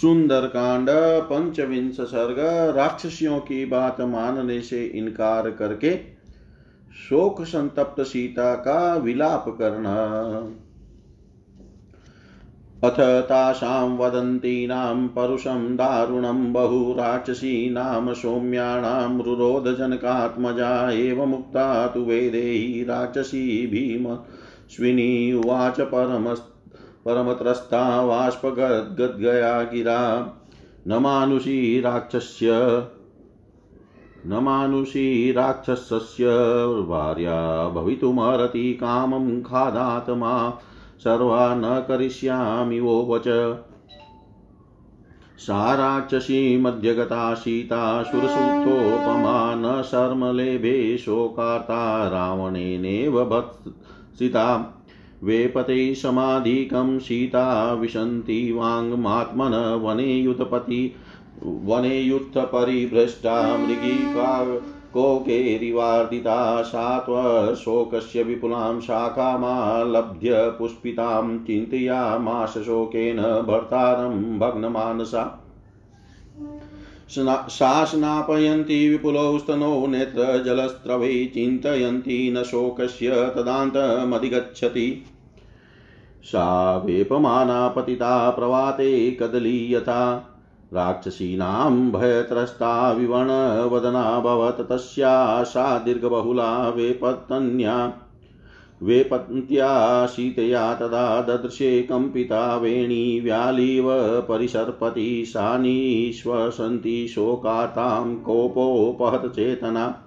सुंदर कांड पंचविंश सर्ग, राक्षसियों की बात मानने से इनकार करके शोक संतप्त सीता का विलाप करना। अथ तासां वदन्तीनां परुषं दारुणं बहु राक्षसीनां सौम्याणां रुरोधजनकात्मजा एवमुक्ता तु वेदेहि राक्षसी भीमस्विनी उवाच परमस् परमत्रस्ता वाष्पगद्गया गिरा। न मानुषी राक्षस्य, न राक्षसस्य भार्या भवितुमर्हति कामं खादात्मा। सर्वा न करिष्यामि वो वच सा राक्षसी मध्यगता सीता सुरसूक्तोपमा न शर्मलेभे शोकार्ता। रावणेनेव भत्सिता। वेपते समाधिकं सीता विशन्ति वाङ्मात्मन वने युतपति वने युत्थपरिभ्रष्टा मृगी कोकेरिवार्दिता सात्वशोकस्य विपुलां शाखामालभ्य पुष्पितां चिन्तयामाश शोकेन भर्तारं भग्नमानसा। शासनापयन्ती विपुलौ स्तनौ नेत्रजलस्रवै चिन्तयन्ती न शोकस्य तदान्तमधिगच्छति। सा वेपमाना पतिता प्रवाते कदली यथा राक्षसीनां भयत्रस्ता विवणवदनाभवत्, तस्या सा दीर्घबहुला वेपतन्या वेपन्त्या शीतया तदा ददृशे कम्पिता वेणी व्यालीव परिसर्पति सा निःश्वसन्ति शोकातां कोपोपहत चेतना।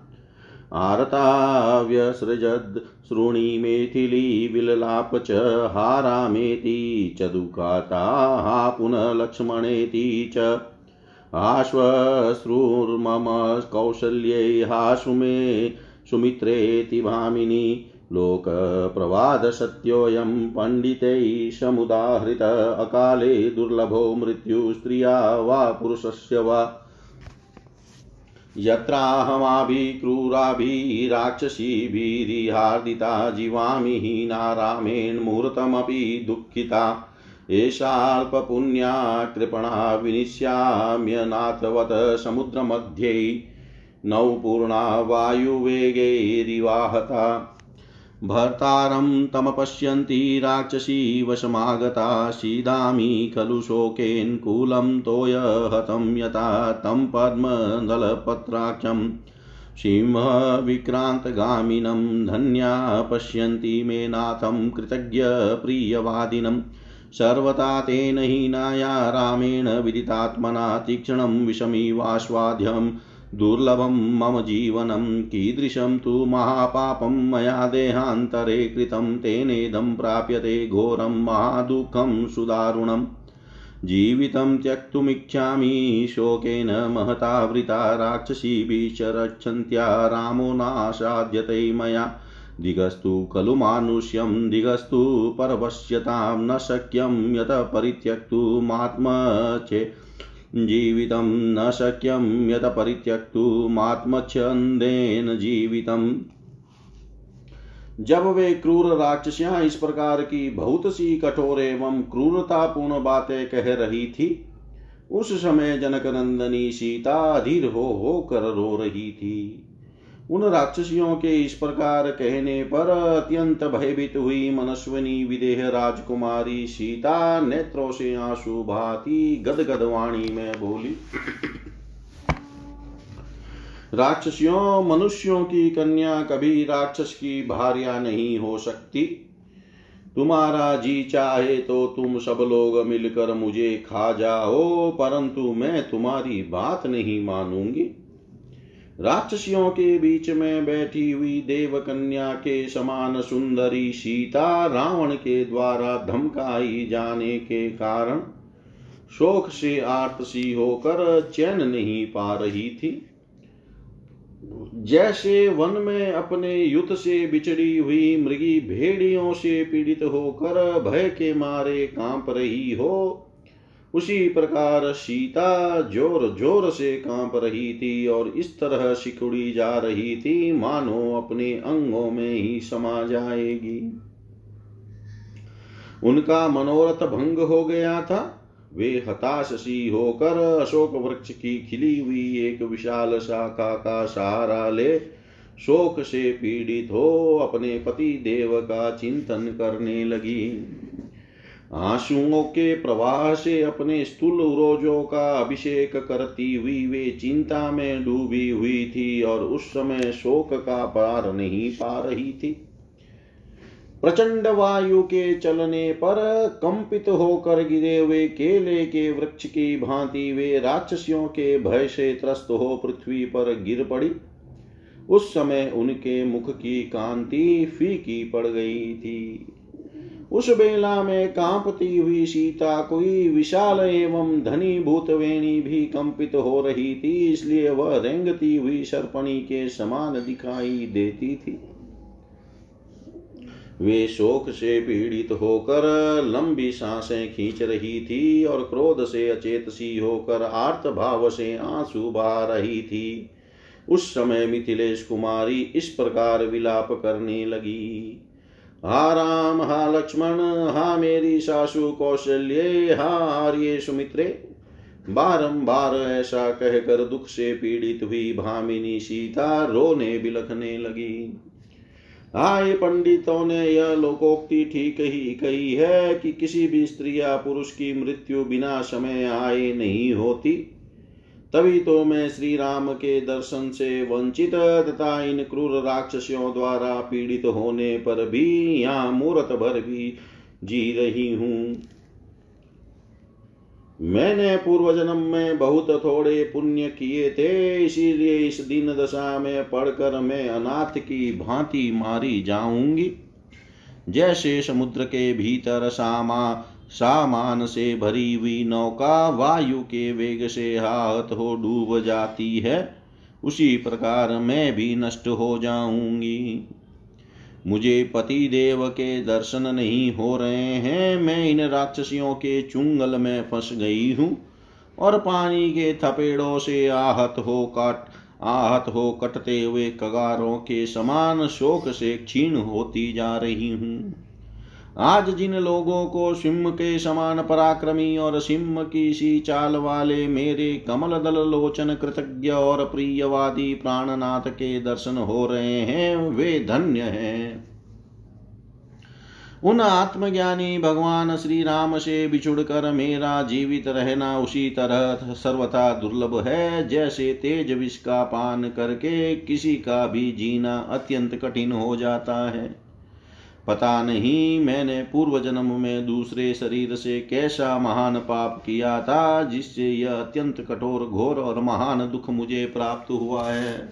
आरताव्यसृजद् श्रुणि मेथिली विललाप च हारामेति च दुःखाता हा पुनः लक्ष्मणेति च। आश्वश्रुर्मम कौशल्ये हासुमे सुमित्रेति भामिनी लोकप्रवादसत्योऽयं पण्डितैः समुदाहृत अकाले दुर्लभो मृत्युस्त्रिया वा पुरुषस्य वा। यत्राहमाभिक्रूराभिः राक्षसीभिरिहार्दिता जीवामि हीना रामेण मुहूर्तमपि दुःखिता। एषाल्पपुण्या कृपणा विनिश्याम्यनाथवत् समुद्रमध्ये नौपूर्णा वायुवेगैरिवाहता। भर्तारं तमपश्यन्ति राक्षसी वशमागता, सीदामि खलु शोकेन कूलं तोयहतं यथा तं पद्मदलपत्राक्षं। सिंहविक्रान्तगामिनं धन्या पश्यन्ति मे नाथं कृतज्ञप्रियवादिनं। सर्वथा तेन हीनाया रामेण विदितात्मना तीक्ष्णं विषमिवास्वाद्यम् दुर्लभं मम जीवनं कीदृशं तु महापापं मया देहान्तरे कृतं तेनेदं प्राप्यते घोरं महादुःखं सुदारुणम् जीवितं त्यक्तुमिच्छामि शोकेन महतावृता राक्षसीभिः च रक्षन्त्या रामो नासाध्यते मया। दिगस्तु खलु मानुष्यं, दिगस्तु परवश्यतां न शक्यं यत परित्यक्तुमात्मचे जीवितं न शक्यं यत परित्यक्तुमात्मच्छन्देन जीवितम्। जब वे क्रूर राक्षसियाँ इस प्रकार की बहुत सी कठोर एवं क्रूरतापूर्ण बातें कह रही थी, उस समय जनक नंदनी सीता अधीर हो कर रो रही थी। उन राक्षसियों के इस प्रकार कहने पर अत्यंत भयभीत हुई मनस्विनी विदेह राजकुमारी सीता नेत्रों से आँसू भाती गदगद वाणी में बोली, राक्षसियों, मनुष्यों की कन्या कभी राक्षस की भार्या नहीं हो सकती। तुम्हारा जी चाहे तो तुम सब लोग मिलकर मुझे खा जाओ, परंतु मैं तुम्हारी बात नहीं मानूँगी। राक्षसियों के बीच में बैठी हुई देव कन्या के समान सुंदरी सीता रावण के द्वारा धमकाई जाने के कारण शोक से आर्तसी होकर चैन नहीं पा रही थी। जैसे वन में अपने युद्ध से बिछड़ी हुई मृगी भेड़ियों से पीड़ित होकर भय के मारे काँप रही हो उसी प्रकार सीता ज़ोर ज़ोर से काँप रही थी और इस तरह सिकुड़ी जा रही थी, मानो अपने अंगों में ही समा जाएगी। उनका मनोरथ भंग हो गया था। वे हताश सी होकर अशोक वृक्ष की खिली हुई एक विशाल शाखा का सहारा ले शोक से पीड़ित हो अपने पति देव का चिंतन करने लगी। आंसुओं के प्रवाह से अपने स्थूल रोजों का अभिषेक करती हुई वे चिंता में डूबी हुई थी और उस समय शोक का पार नहीं पा रही थी। प्रचंड वायु के चलने पर कंपित होकर गिरे हुए केले के वृक्ष की भांति वे राक्षसियों के भय से त्रस्त हो पृथ्वी पर गिर पड़ी। उस समय उनके मुख की कांति फीकी पड़ गई थी। उस बेला में कांपती हुई सीता कोई विशाल एवं धनी भूतवेणी भी कंपित हो रही थी, इसलिए वह रेंगती हुई सर्पणी के समान दिखाई देती थी। वे शोक से पीड़ित होकर लंबी साँसें खींच रही थी और क्रोध से अचेत सी होकर आर्त भाव से आँसू बहा रही थी। उस समय मिथिलेश कुमारी इस प्रकार विलाप करने लगी। हा राम, हा लक्ष्मण, हा मेरी सासु कौशल्य, हा आर्य सुमित्रे। बारंबार ऐसा कहकर दुख से पीड़ित हुई भामिनी सीता रोने बिलखने लगी। आए पंडितों ने यह लोकोक्ति ठीक ही कही है कि किसी भी स्त्री या पुरुष की मृत्यु बिना समय आए नहीं होती। तभी तो मैं श्री राम के दर्शन से वंचित, तथा इन क्रूर राक्षसियों द्वारा पीड़ित होने पर भी यहाँ मूर्त भर भी जी रही हूँ। मैंने पूर्व जन्म में बहुत थोड़े पुण्य किए थे, इसीलिए इस दिन दशा में पढ़कर मैं अनाथ की भांति मारी जाऊँगी। जैसे समुद्र के भीतर सामा सामान से भरी हुई नौका वायु के वेग से हाथ हो डूब जाती है। उसी प्रकार मैं भी नष्ट हो जाऊँगी। मुझे पति देव के दर्शन नहीं हो रहे हैं। मैं इन राक्षसियों के चुंगल में फंस गई हूँ और पानी के थपेड़ों से आहत हो काट, आहत हो कटते हुए कगारों के समान शोक से क्षीण होती जा रही हूँ। आज जिन लोगों को सिंह के समान पराक्रमी और सिंह की सी चाल वाले मेरे कमल दल लोचन कृतज्ञ और प्रियवादी प्राणनाथ के दर्शन हो रहे हैं, वे धन्य हैं। उन आत्मज्ञानी भगवान श्री राम से बिछुड़ कर मेरा जीवित रहना उसी तरह सर्वथा दुर्लभ है, जैसे तेज विष का पान करके किसी का भी जीना अत्यंत कठिन हो जाता है। पता नहीं मैंने पूर्व जन्म में दूसरे शरीर से कैसा महान पाप किया था, जिससे यह अत्यंत कठोर, घोर और महान दुख मुझे प्राप्त हुआ है।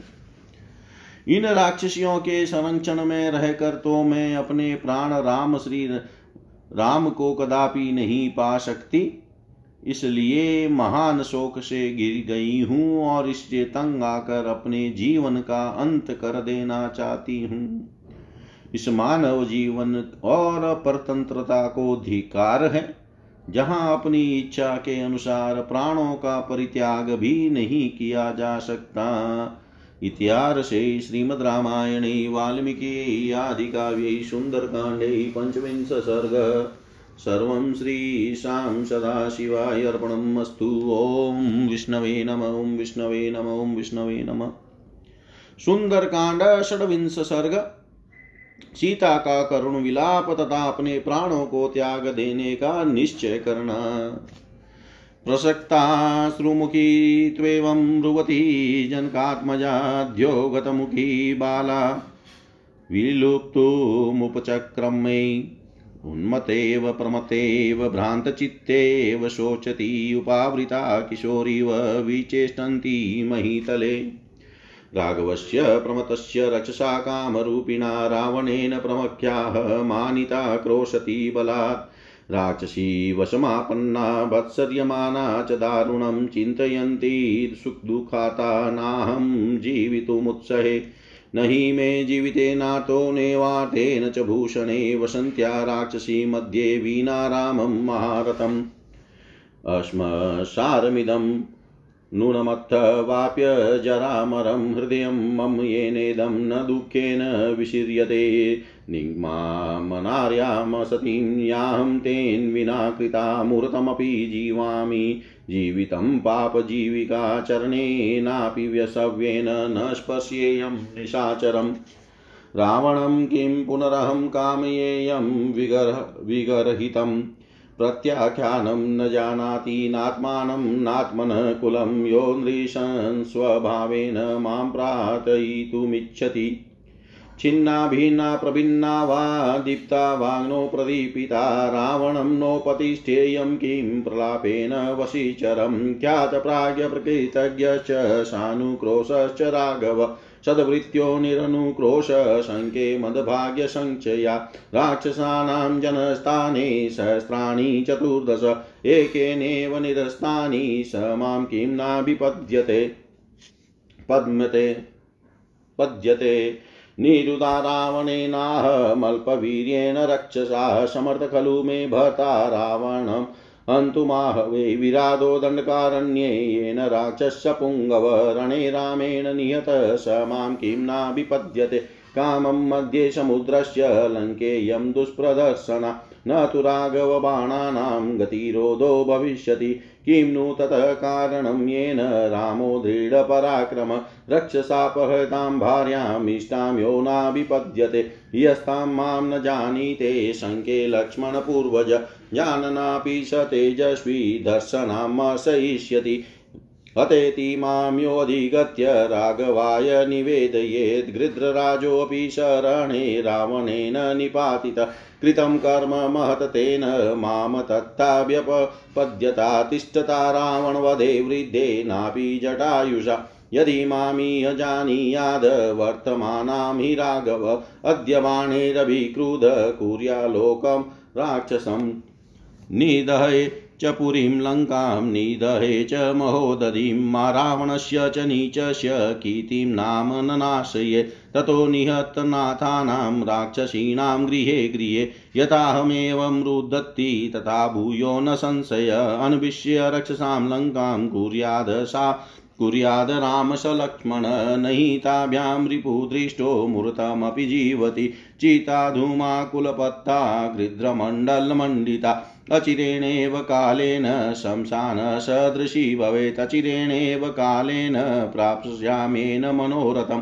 इन राक्षसियों के संरक्षण में रहकर तो मैं अपने प्राण राम श्री राम को कदापि नहीं पा सकती। इसलिए महान शोक से गिर गई हूँ और इससे तंग आकर अपने जीवन का अंत कर देना चाहती हूँ। इस मानव जीवन और परतंत्रता को धिकार है, जहाँ अपनी इच्छा के अनुसार प्राणों का परित्याग भी नहीं किया जा सकता। इतिहासे श्रीमद्रामायणे वाल्मीकि आदिकाव्यै सुन्दरकाण्डे पञ्चविंश सर्ग। सर्वं श्रीशां सदाशिवाय अर्पणम् अस्तु। ॐ विष्णवे नम, ॐ विष्णवे नम, ॐ विष्णवे नम। सुंदर सुन्दरकाण्ड षड्विंश सर्ग। सीता का करुण विलाप तथा अपने प्राणों को त्याग देने का निश्चय करना। प्रसक्ताश्रुमुखी त्वेवं रुवती जनकात्मजाद्योगतमुखी बाला। विलुप्तुमुपचक्रमे उन्मतेव प्रमतेव भ्रान्तचित्तेव शोचती उपावृता किशोरीव विचेष्टन्ती महीतले। राघवस्य प्रमतस्य रक्षसा कामरूपिणा रावणेन प्रमख्याः मानिता क्रोशती बलात्। राक्षसी वशमापन्ना वत्सर्यमाना च दारुणं चिन्तयन्ती सुखदुःखाता नाहं जीवितुमुत्सहे। न हि मे जीविते नातो नेवाटेन च भूषणे वसन्त्या राक्षसी मध्ये वीणारामं महारथम्। अस्मसारमिदं नूनमत्थ वाप्य जरामरं हृदयं मम येनेदं न दुःखेन विशीर्यते। निग्मामनार्यामसतीं याहं तेन विना कृतामूर्तमपि जीवामि। जीवितं पापजीविकाचरणेनापि व्यसव्येन न स्पर्श्येयं निशाचरम्। रावणं किं पुनरहं कामयेयं विगर्ह विगर्हितम्। प्रत्याख्यानं न जानाति नात्मानं नात्मनः कुलं यो नृशं स्वभावेन माँ प्रार्थयितुमिच्छति। छिन्ना भिन्ना प्रभिन्ना वा दीप्ता वाग्नो प्रदीपिता रावणं नोपतिष्ठेयं किं प्रलापेन वशीचरं ख्यातप्राज्ञप्रकृतज्ञ च सानुक्रोशश्च राघव सद्वृत्यो निरनुक्रोश शङ्के मदभाग्यसञ्चया राक्षसानां जनस्थाने सहस्राणि चतुर्दश एकेनेव निरस्तानि स माँ किं नाभिपद्यते? पद्मते। पद्यते। निरुदा रावणेनाहमल्पवीर्येण रक्षसा समर्थ खलु मे भर्ता रावणम् हन्तुमाहवे विरादो दण्डकारण्ये येन राक्षस्य पुङ्गव रणे रामेण निहत स माँ किं नाभिपद्यते? कामं मध्ये समुद्रस्य लङ्केयं दुष्प्रदर्शना। न तु राघवबाणानां गतिरोधो भविष्यति। किं नु ततः कारणं येन रामो दृढपराक्रम। रक्षसापहतां भार्यामिष्टां यो नाभिपद्यते। यस्तां माँ न जानीते शङ्के लक्ष्मणपूर्वज। जाननापि स तेजस्वी दर्शनामसयिष्यति हतेति माँ योऽधिगत्य राघवाय निवेदयेत् गृध्रराजोऽपि शरणे रावणेन निपातित। कृतं कर्म महत तेन माम तत्ताव्यपद्यता तिष्ठता रावणवधे वृद्धेनापि जटायुषा। यदि मामीह जानीयाद वर्तमानां हि राघव। अद्य बाणेरभिक्रुध कुर्यालोकं राक्षसम् निदहे च पुरीं लङ्कां, निदहे च महोदधिं मा रावणस्य च नीचस्य कीर्तिं नाम न नाशयेत् ततो निहतनाथानां राक्षसीणां गृहे गृहे, यथाहमेवं रुदत्ति, तथा भूयो न संशय। अन्विष्य रक्षसां लङ्कां, कुर्याद सा, कुर्याद राम स लक्ष्मण नहिताभ्यां रिपुदृष्टो मूर्तमपि जीवति। चिता धूमाकुलपत्ता, गृध्रमण्डलमण्डिता अचिरेणेव कालेन शंसानसदृशी भवेत्। अचिरेणेव कालेन प्राप्स्यामेन मनोरथम्।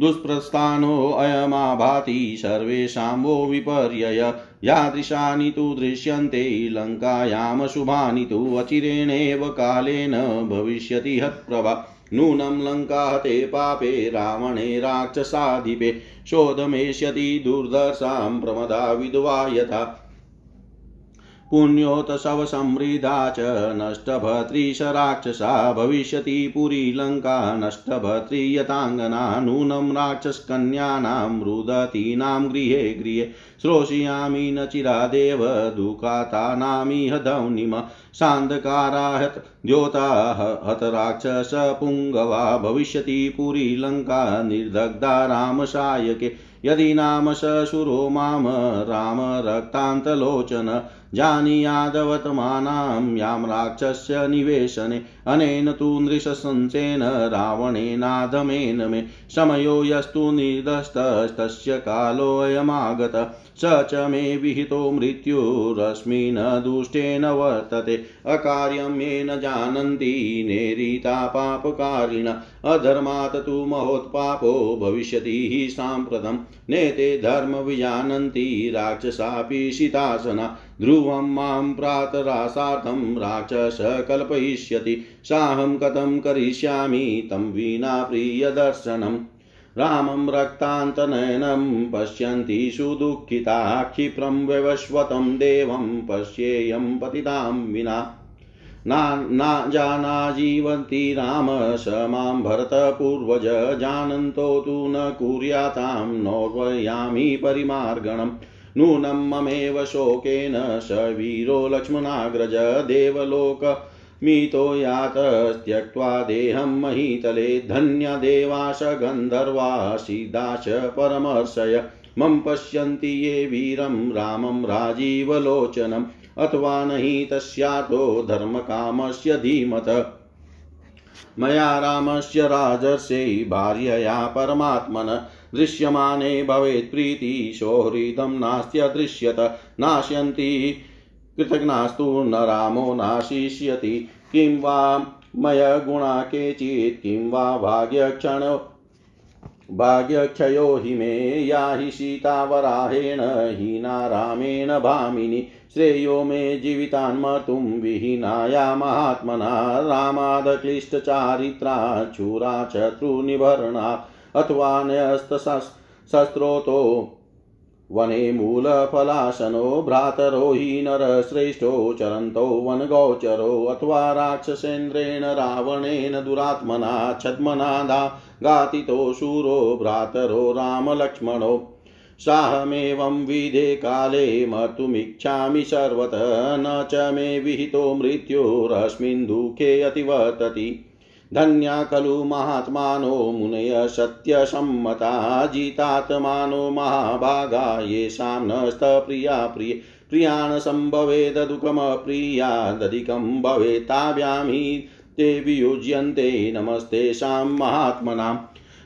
दुष्प्रस्थानोऽयमाभाति सर्वेषां वो विपर्यय। यादृशानि तु दृश्यन्ते लङ्कायां शुभानि तु। अचिरेणेव कालेन भविष्यति हत्प्रभा। नूनं लङ्काहते पापे, रावणे राक्षसाधिपे। शोधमेष्यति दुर्दशां, प्रमदा विधवा यथा। पुण्योतशवसमृद्धा च नष्टभर्तृश राक्षसा भविष्यति पुरी लङ्का नष्टभर्तृ यताङ्गना नूनं राक्षसकन्यानां रुदतीनां गृहे गृहे श्रोषयामि न चिरादेव दुःखातानामिह दौनिम सान्धकाराहत द्योता हत राक्षसपुङ्गवा भविष्यति पुरी लङ्का निर्दग्धा रामसायके यदि नाम सशुरो माम राम रक्तान्तलोचन जानीयादवतमानां यां राक्षस्य निवेशने। अनेन तु नृशंसेन रावणेनाधमेन मे। समयो यस्तु निर्दस्तस्तस्य कालोऽयमागत स च मे विहितो मृत्युरस्मिन् दुष्टेन वर्तते। अकार्यं येन जानन्ति नेरिता पापकारिण। अधर्मात् तु महोत्पापो भविष्यति हि साम्प्रतं। नेते धर्मविजानन्ति राक्षसापि शितासना ध्रुवं माँ प्रातरासार्थं राक्षस कल्पयिष्यति, साहं कथं करिष्यामि तं विना प्रियदर्शनम् रामं रक्तान्तनयनं पश्यन्ति सुदुःखिता क्षिप्रं व्यवस्वतं देवं पश्येयं पतितां विना। ना जाना जीवन्ति राम, स माँ भरतपूर्वज जानन्तो तु न कुर्यातां, नौर्वयामि परिमार्गणम्। नूनं ममेव शोकेन स वीरो लक्ष्मणाग्रज देवलोक मीतो यातस्त्यक्त्वा देहं महीतले धन्यदेवाश गन्धर्वासिदाश परमर्शय मम पश्यन्ति ये वीरं रामं राजीवलोचनम्। अथवा नहि तस्यातो धर्मकामस्य धीमत। मया रामस्य राजर्षे भार्यया परमात्मन। दृश्यमाने भवेत् प्रीति सौहृदं नास्त्यदृश्यत नाश्यन्ति। कृतघ्नास्तु न रामो नाशिष्यति। किं वा मयगुणा केचित्, किं वा भाग्यक्षण, भाग्यक्षयो हि मे या हि सीतावराहेण, हीना रामेण भामिनि। श्रेयो मे जीवितान्मतुं विहीनाया महात्मना। रामादक्लिष्टचारित्रा, चूरा शत्रुनिभरणा अथवा न्यस्तशस्त्रोतो। वने मूलफलासनो भ्रातरो हि नरश्रेष्ठो चरन्तो वनगोचरो अथवा राक्षसेन्द्रेण रावणेन दुरात्मना छद्मनादा घातितो शूरो भ्रातरो रामलक्ष्मणो। साहमेवं विधे काले मर्तुमिच्छामि सर्वतः। न च मे विहितो मृत्युरस्मिन् दुःखे अतिवर्तति। धन्या खलु महात्मानो मुनय सत्यसम्मता जितात्मानो महाभागा येषां न स्तप्रिया प्रिय प्रियान् सम्भवेद दुःखमप्रियादधिकं भवेत्ताभ्यां हि ते वियुज्यन्ते नमस्तेषां महात्मनाम्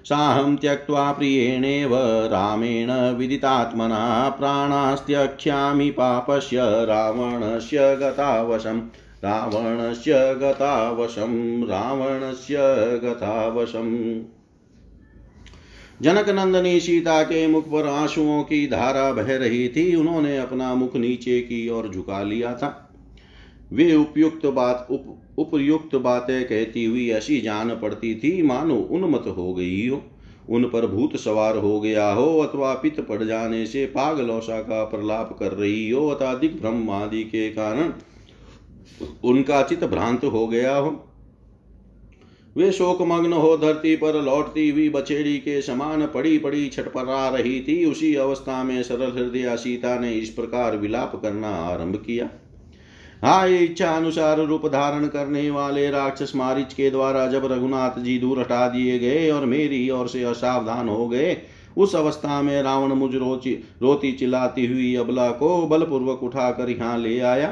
साहं त्यक्त्वा प्रियेणेव, रामेण विदितात्मना प्राणास्त्यक्ष्यामि पापस्य, रावणस्य गतावशम्। रावणस्य गतावशं, रावणस्य गतावशम् जनक नंदनी सीता के मुख पर आंसुओं की धारा बह रही थी। उन्होंने अपना मुख नीचे की ओर झुका लिया था। वे उपयुक्त बात, उप, उपयुक्त बातें कहती हुई ऐसी जान पड़ती थी, मानो उन्मत हो गई हो। उन पर भूत सवार हो गया हो अथवा पित पड़ जाने से पागलौसा का प्रलाप कर रही हो अथवा ब्रह्म आदि के कारण उनका चित भ्रांत हो गया हो। वे शोकमग्न हो धरती पर लौटती हुई बछेड़ी के समान पड़ी पड़ी छटपरा रही थी। उसी अवस्था में सरल हृदय सीता ने इस प्रकार विलाप करना आरंभ किया। हाँ ये इच्छा अनुसार रूप धारण करने वाले राक्षस मारिच के द्वारा जब रघुनाथ जी दूर हटा दिए गए और मेरी ओर से असावधान हो गए, उस अवस्था में रावण मुझ रोची, रोती चिल्लाती हुई अबला को बलपूर्वक उठाकर यहाँ ले आया।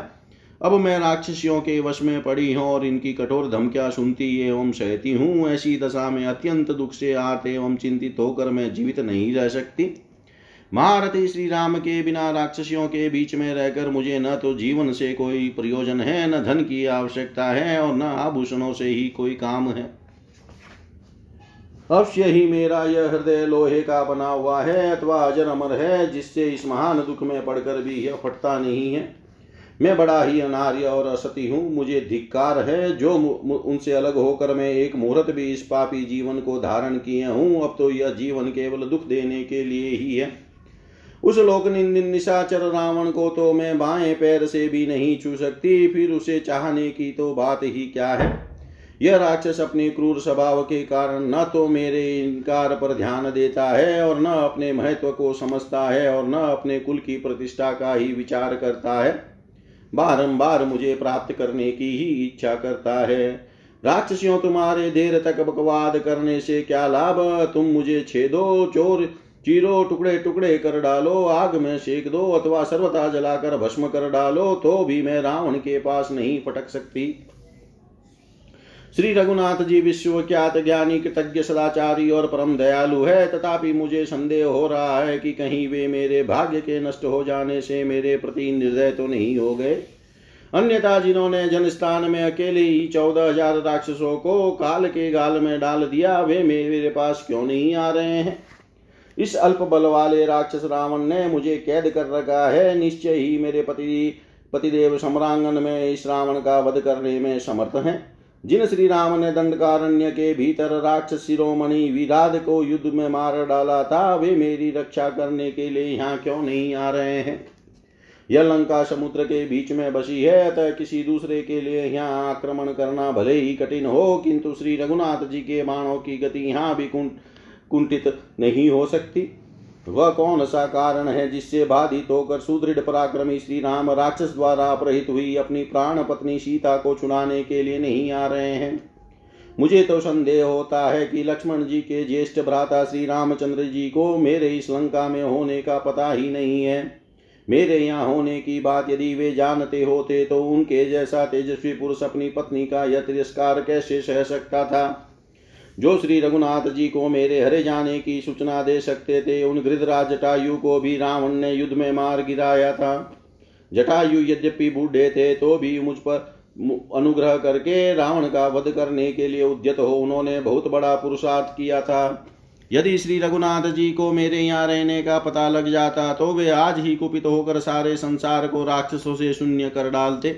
अब मैं राक्षसियों के वश में पड़ी हूँ और इनकी कठोर धमकियाँ सुनती एवं सहती हूँ। ऐसी दशा में अत्यंत दुख से आते एवं चिंतित होकर मैं जीवित नहीं रह सकती। महारथी श्री राम के बिना राक्षसियों के बीच में रहकर मुझे न तो जीवन से कोई प्रयोजन है, न धन की आवश्यकता है और न आभूषणों से ही कोई काम है। अवश्य ही मेरा यह हृदय लोहे का बना हुआ है अथवा अजर अमर है, जिससे इस महान दुख में पड़कर भी यह फटता नहीं है। मैं बड़ा ही अनार्य और असती हूँ, मुझे धिक्कार है, जो उनसे अलग होकर मैं एक मुहूर्त भी इस पापी जीवन को धारण किए हूँ, अब तो यह जीवन केवल दुख देने के लिए ही है। उस लोक निशाचर रावण को तो मैं बाएँ पैर से भी नहीं छू सकती, फिर उसे चाहने की तो बात ही क्या है? यह राक्षस अपने क्रूर स्वभाव के कारण न तो मेरे इनकार पर ध्यान देता है, और न अपने महत्व को समझता है, और न अपने कुल की प्रतिष्ठा का ही विचार करता है। बारंबार मुझे प्राप्त करने की ही इच्छा करता है। राक्षसियों, तुम्हारे देर तक बकवाद करने से क्या लाभ? तुम मुझे छेदो, चोर, चीरो, टुकड़े टुकड़े कर डालो, आग में सेक दो, अथवा सर्वता जलाकर भस्म कर डालो तो भी मैं रावण के पास नहीं पटक सकती। श्री रघुनाथ जी विश्वख्यात ज्ञानी कृतज्ञ सदाचारी और परम दयालु है। तथापि मुझे संदेह हो रहा है कि कहीं वे मेरे भाग्य के नष्ट हो जाने से मेरे प्रति निर्दय तो नहीं हो गए। अन्यथा जिन्होंने जनस्थान में अकेले ही चौदह हज़ार राक्षसों को काल के गाल में डाल दिया, वे मेरे पास क्यों नहीं आ रहे हैं? इस अल्प बल वाले राक्षस रावण ने मुझे कैद कर रखा है। निश्चय ही मेरे पति, पतिदेव सम्रांगन में इस रावण का वध करने में समर्थ हैं। जिन श्री राम ने दंडकारण्य के भीतर राक्षस शिरोमणि विराध को युद्ध में मार डाला था, वे मेरी रक्षा करने के लिए यहाँ क्यों नहीं आ रहे हैं? यह लंका समुद्र के बीच में बसी है, अतः किसी दूसरे के लिए यहाँ आक्रमण करना भले ही कठिन हो, किंतु श्री रघुनाथ जी के बाणों की गति यहाँ भी कुंठित नहीं हो सकती। वह कौन सा कारण है जिससे बाधित होकर सुदृढ़ पराक्रमी श्री राम राक्षस द्वारा अपहृत हुई अपनी प्राण पत्नी सीता को छुड़ाने के लिए नहीं आ रहे हैं? मुझे तो संदेह होता है कि लक्ष्मण जी के ज्येष्ठ भ्राता श्री रामचंद्र जी को मेरे इस लंका में होने का पता ही नहीं है। मेरे यहाँ होने की बात यदि वे जानते होते तो उनके जैसा तेजस्वी पुरुष अपनी पत्नी का यह तिरस्कार कैसे सह सकता था? जो श्री रघुनाथ जी को मेरे हरे जाने की सूचना दे सकते थे, उन गृधराज जटायु को भी रावण ने युद्ध में मार गिराया था। जटायु यद्यपि बूढ़े थे तो भी मुझ पर अनुग्रह करके रावण का वध करने के लिए उद्यत हो, उन्होंने बहुत बड़ा पुरुषार्थ किया था। यदि श्री रघुनाथ जी को मेरे यहाँ रहने का पता लग जाता तो वे आज ही कुपित होकर सारे संसार को राक्षसों से शून्य कर डालते।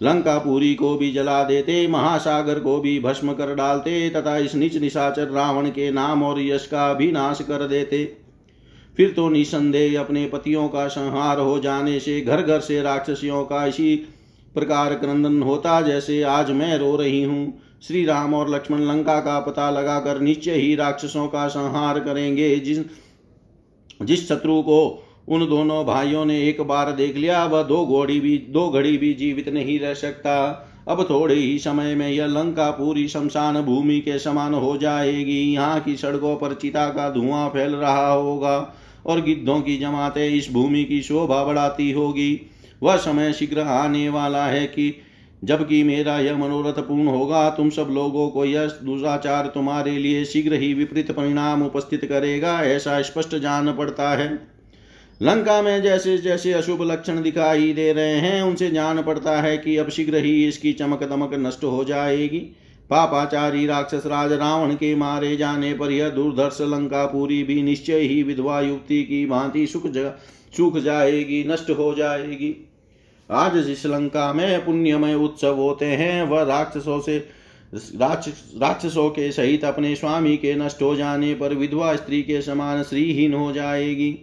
लंकापुरी को भी जला देते, महासागर को भी भस्म कर डालते, तथा इस निच निशाचर रावण के नाम और यश का भी नाश कर देते। फिर तो निसंदेह अपने पतियों का संहार हो जाने से घर घर से राक्षसियों का इसी प्रकार क्रंदन होता जैसे आज मैं रो रही हूँ। श्री राम और लक्ष्मण लंका का पता लगाकर निश्चय ही राक्षसों का संहार करेंगे जिस जिस शत्रु को उन दोनों भाइयों ने एक बार देख लिया, वह दो घोड़ी भी, दो घड़ी भी जीवित नहीं रह सकता। अब थोड़े ही समय में यह लंका पूरी शमशान भूमि के समान हो जाएगी। यहाँ की सड़कों पर चिता का धुआँ फैल रहा होगा और गिद्धों की जमाते इस भूमि की शोभा बढ़ाती होगी। वह समय शीघ्र आने वाला है कि जबकि मेरा यह मनोरथ पूर्ण होगा, तुम सब लोगों को यह दुराचार तुम्हारे लिए शीघ्र ही विपरीत परिणाम उपस्थित करेगा, ऐसा स्पष्ट जान पड़ता है। लंका में जैसे जैसे अशुभ लक्षण दिखाई दे रहे हैं, उनसे जान पड़ता है कि अब शीघ्र ही इसकी चमक दमक नष्ट हो जाएगी। पापाचारी राक्षस राज रावण के मारे जाने पर यह दुर्धर्ष लंका पूरी भी निश्चय ही विधवा युक्ति की भांति सुख सूख जाएगी, नष्ट हो जाएगी। आज जिस लंका में पुण्यमय उत्सव होते हैं, वह राक्षसों से राक्षसों के सहित अपने स्वामी के नष्ट हो जाने पर विधवा स्त्री के समान श्रीहीन हो जाएगी।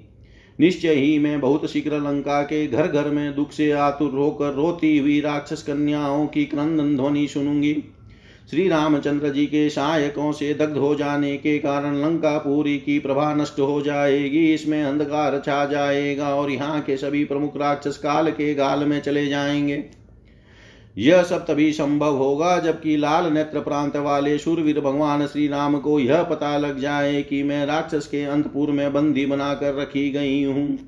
निश्चय ही मैं बहुत शीघ्र लंका के घर घर में दुख से आतुर होकर रोती हुई राक्षस कन्याओं की क्रंदन ध्वनि सुनूँगी। श्री रामचंद्र जी के सहायकों से दग्ध हो जाने के कारण लंका पूरी की प्रभा नष्ट हो जाएगी, इसमें अंधकार छा जाएगा और यहाँ के सभी प्रमुख राक्षस काल के गाल में चले जाएँगे। यह सब तभी संभव होगा जबकि लाल नेत्र प्रांत वाले शूरवीर भगवान श्री राम को यह पता लग जाए कि मैं राक्षस के अंतपुर में बंदी बनाकर रखी गई हूँ।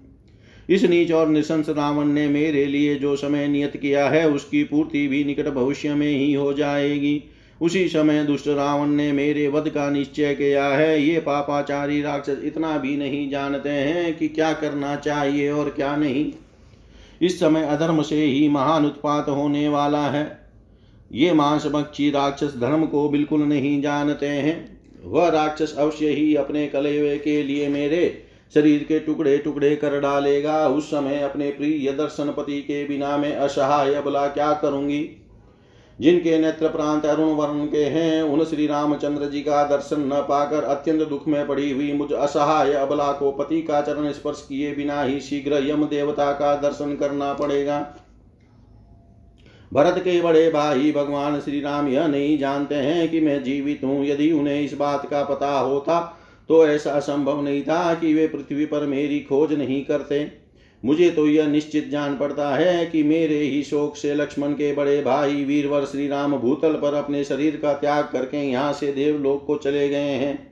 इस नीच और निशंस रावण ने मेरे लिए जो समय नियत किया है, उसकी पूर्ति भी निकट भविष्य में ही हो जाएगी। उसी समय दुष्ट रावण ने मेरे वध का निश्चय किया है। ये पापाचारी राक्षस इतना भी नहीं जानते हैं कि क्या करना चाहिए और क्या नहीं। इस समय अधर्म से ही महान उत्पात होने वाला है। ये मांस मक्षी राक्षस धर्म को बिल्कुल नहीं जानते हैं। वह राक्षस अवश्य ही अपने कलेवे के लिए मेरे शरीर के टुकड़े टुकड़े कर डालेगा। उस समय अपने प्रिय दर्शन पति के बिना मैं असहाय बला क्या करूँगी? जिनके नेत्र प्रांत अरुण वर्ण के हैं, उन श्री रामचंद्र जी का दर्शन न पाकर अत्यंत दुख में पड़ी हुई मुझ असहाय अबला को पति का चरण स्पर्श किए बिना ही शीघ्र यम देवता का दर्शन करना पड़ेगा। भरत के बड़े भाई भगवान श्री राम यह नहीं जानते हैं कि मैं जीवित हूँ। यदि उन्हें इस बात का पता होता तो ऐसा संभव नहीं था कि वे पृथ्वी पर मेरी खोज नहीं करते। मुझे तो यह निश्चित जान पड़ता है कि मेरे ही शोक से लक्ष्मण के बड़े भाई वीरवर श्री राम भूतल पर अपने शरीर का त्याग करके यहाँ से देवलोक को चले गए हैं।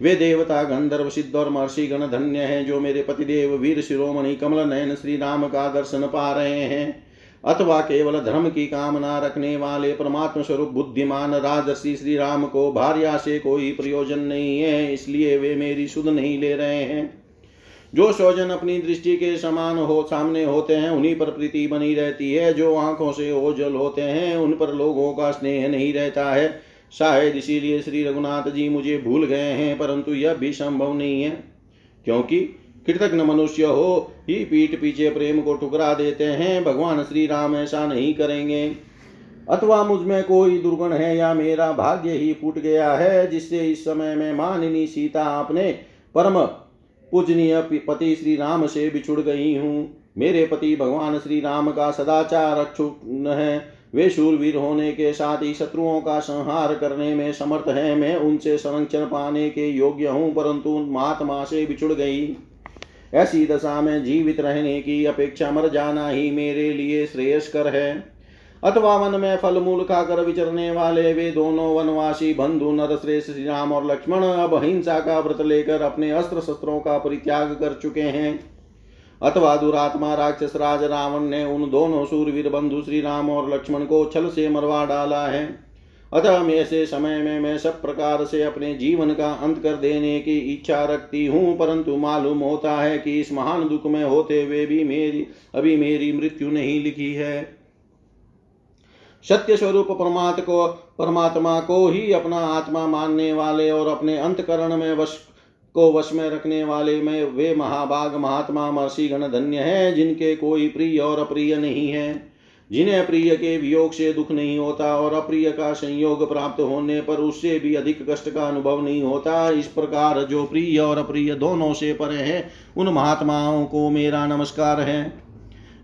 वे देवता, गंधर्व, सिद्ध और महर्षि गण धन्य हैं जो मेरे पतिदेव वीर शिरोमणि कमल नयन श्री राम का दर्शन पा रहे हैं। अथवा केवल धर्म की कामना रखने वाले परमात्म स्वरूप बुद्धिमान राजर्षि श्री राम को भार्या से कोई प्रयोजन नहीं है, इसलिए वे मेरी सुध नहीं ले रहे हैं। जो स्वजन अपनी दृष्टि के समान हो, सामने होते हैं, उन्हीं पर प्रीति बनी रहती है। जो आँखों से ओझल होते हैं, उन पर लोगों का स्नेह नहीं रहता है। शायद इसीलिए श्री रघुनाथ जी मुझे भूल गए हैं, परंतु यह भी संभव नहीं है। क्योंकि कृतज्ञ मनुष्य हो, ही पीठ पीछे प्रेम को ठुकरा देते हैं। भगवान श्री राम ऐसा नहीं करेंगे। अथवा मुझमें कोई दुर्गुण है या मेरा भाग्य ही फूट गया है, जिससे इस समय में मानिनी सीता अपने परम पूजनीय पति श्री राम से बिछुड़ गई हूँ। मेरे पति भगवान श्री राम का सदाचार अक्षुण है। वे शूरवीर होने के साथ ही शत्रुओं का संहार करने में समर्थ है। मैं उनसे संरक्षण पाने के योग्य हूँ, परंतु महात्मा से बिछुड़ गई। ऐसी दशा में जीवित रहने की अपेक्षा मर जाना ही मेरे लिए श्रेयस्कर है। अथवा वन में फल मूल खाकर विचरने वाले वे दोनों वनवासी, बंधु, नरश्रेष्ठ श्री राम और लक्ष्मण अब हिंसा का व्रत लेकर अपने अस्त्र शस्त्रों का परित्याग कर चुके हैं। अथवा दुरात्मा राक्षस राज रावण ने उन दोनों सूरवीर बंधु श्री राम और लक्ष्मण को छल से मरवा डाला है। अतः ऐसे समय में मैं सब प्रकार से अपने जीवन का अंत कर देने की इच्छा रखती हूँ, परंतु मालूम होता है कि इस महान दुख में होते हुए भी मेरी, अभी मेरी मृत्यु नहीं लिखी है। सत्य स्वरूप परमात्मा को परमात्मा को ही अपना आत्मा मानने वाले और अपने अंतकरण में वश, को वश में रखने वाले में वे महाभाग, महात्मा, महर्षि गण धन्य है, जिनके कोई प्रिय और अप्रिय नहीं है। जिन्हें प्रिय के वियोग से दुख नहीं होता और अप्रिय का संयोग प्राप्त होने पर उससे भी अधिक कष्ट का अनुभव नहीं होता, इस प्रकार जो प्रिय और अप्रिय दोनों से परे है, उन महात्माओं को मेरा नमस्कार है।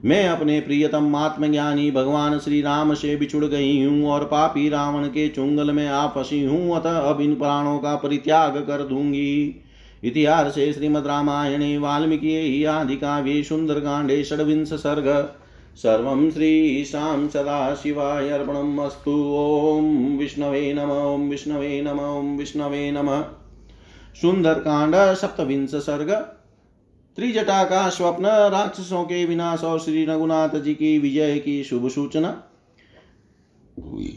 मैं अपने प्रियतम आत्मज्ञानी भगवान श्री राम से बिछुड़ गई हूँ और पापी रावण के चुंगल में आ फंसी हूँ, अतः अब इन प्राणों का परित्याग कर दूँगी। इतिहास श्रीमद रामायणे, वाल्मीकि आदिकाव्ये सुन्दरकाण्डे षड्विंश सर्ग। सर्वं श्रीशां सदाशिवाय अर्पणम् अस्तु ॐ विष्णवे नम, ॐ विष्णवे नम, ॐ विष्णवे नमः। सुंदरकांड, सप्तविंश सर्ग। त्रिजटा का स्वप्न राक्षसों के विनाश और श्री रघुनाथ जी की विजय की शुभ सूचना।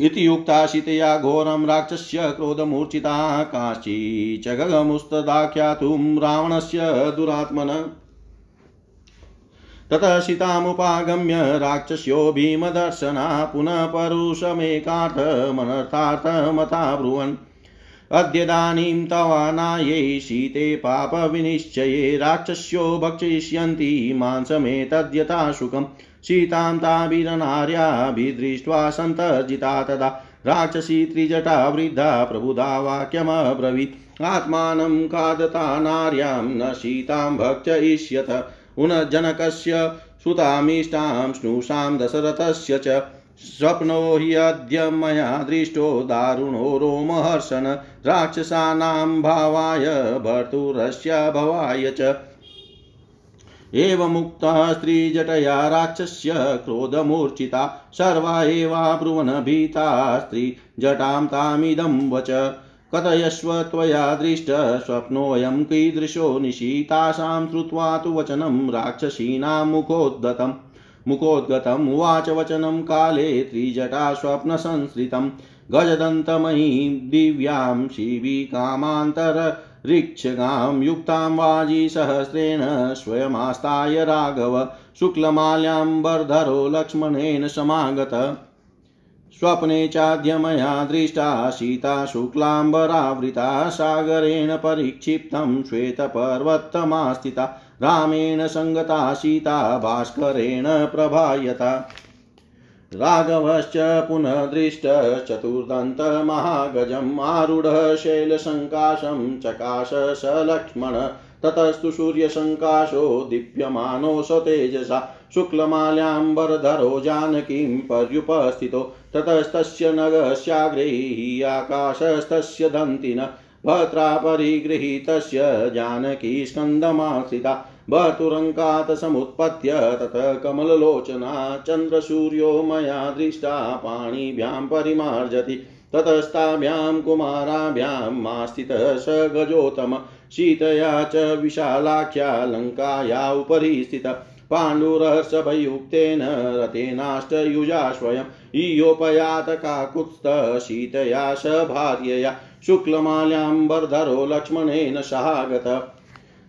इति युक्ता शीतया घोरं राक्षस्य क्रोधमूर्छिता काशी च गगमुस्तदाख्यातुं रावणस्य दुरात्मन। ततः सीतामुपागम्य राक्षस्यो भीमदर्शना पुनः परुषमेकार्थमनर्थार्थमथा ब्रुवन्। अद्यदानीं तवानायै शीते पापविनिश्चये राक्षस्यो भक्षयिष्यन्ति मांसमेतद्यथा शुकम् सीतां ताभिरनार्याभिदृष्ट्वा सन्तर्जिता तदा। राक्षसी त्रिजटा वृद्धा प्रबुधा वाक्यमब्रवीत्। आत्मानं खादता नार्यां न सीतां भक्षयिष्यथ। उनजनकस्य सुतामीष्टां स्नुषां दशरथस्य च स्वप्नो हि अद्य मया दृष्टो दारुणो रोमहर्षन् राक्षसानां भावाय भर्तुरस्य च। एवमुक्तः स्त्रीजटया राक्षस्य क्रोधमूर्छिता सर्वा एवाब्रुवन् भीता स्त्रीजटां तामिदं वच। कथयस्व त्वया दृष्ट स्वप्नोऽयं कीदृशो निशीतासां श्रुत्वा तु वचनं राक्षसीनां मुखोद्गतम्। मुखोद्गतम् उवाच वचनं काले त्रिजटा स्वप्नसंसृतं गजदन्तमयीं दिव्यां शिविकामान्तरऋक्षगां युक्तां वाजीसहस्रेण स्वयमास्ताय राघव शुक्लमाल्याम्बरधरो लक्ष्मणेन समागत। स्वप्ने चाद्य मया दृष्टा सीता शुक्लाम्बरावृता सागरेण परिक्षिप्तं श्वेतपर्वतमास्थिता रामेण सङ्गता सीता भास्करेण प्रभायता। राघवश्च पुनः दृष्टचतुर्दन्तमहागजम् आरूढः शैलसङ्काशं चकाश स लक्ष्मण, ततस्तु सूर्यसङ्काशो दीप्यमानो सतेजसा शुक्लमाल्याम्बरधरो जानकीं पर्युपस्थितो, ततस्तस्य नगस्याग्रे आकाशस्तस्य दन्तिन। भद्रा परिगृहीतस्य जानकी स्कन्दमाश्रिता भर्तुरङ्कात् समुत्पत्य ततः कमललोचना, चन्द्रसूर्यो मया दृष्टा, पाणिभ्यां परिमार्जति। ततस्ताभ्यां कुमाराभ्यां मास्थितः स गजोतम सीतया च विशालाख्या लङ्काया उपरि स्थितः। पाण्डुरसभयुक्तेन रतेनाष्टयुजा स्वयं ईयोपयात काकुत्स्थशीतया स भार्यया। शुक्लमाल्याम्बरधरो लक्ष्मणेन सहागत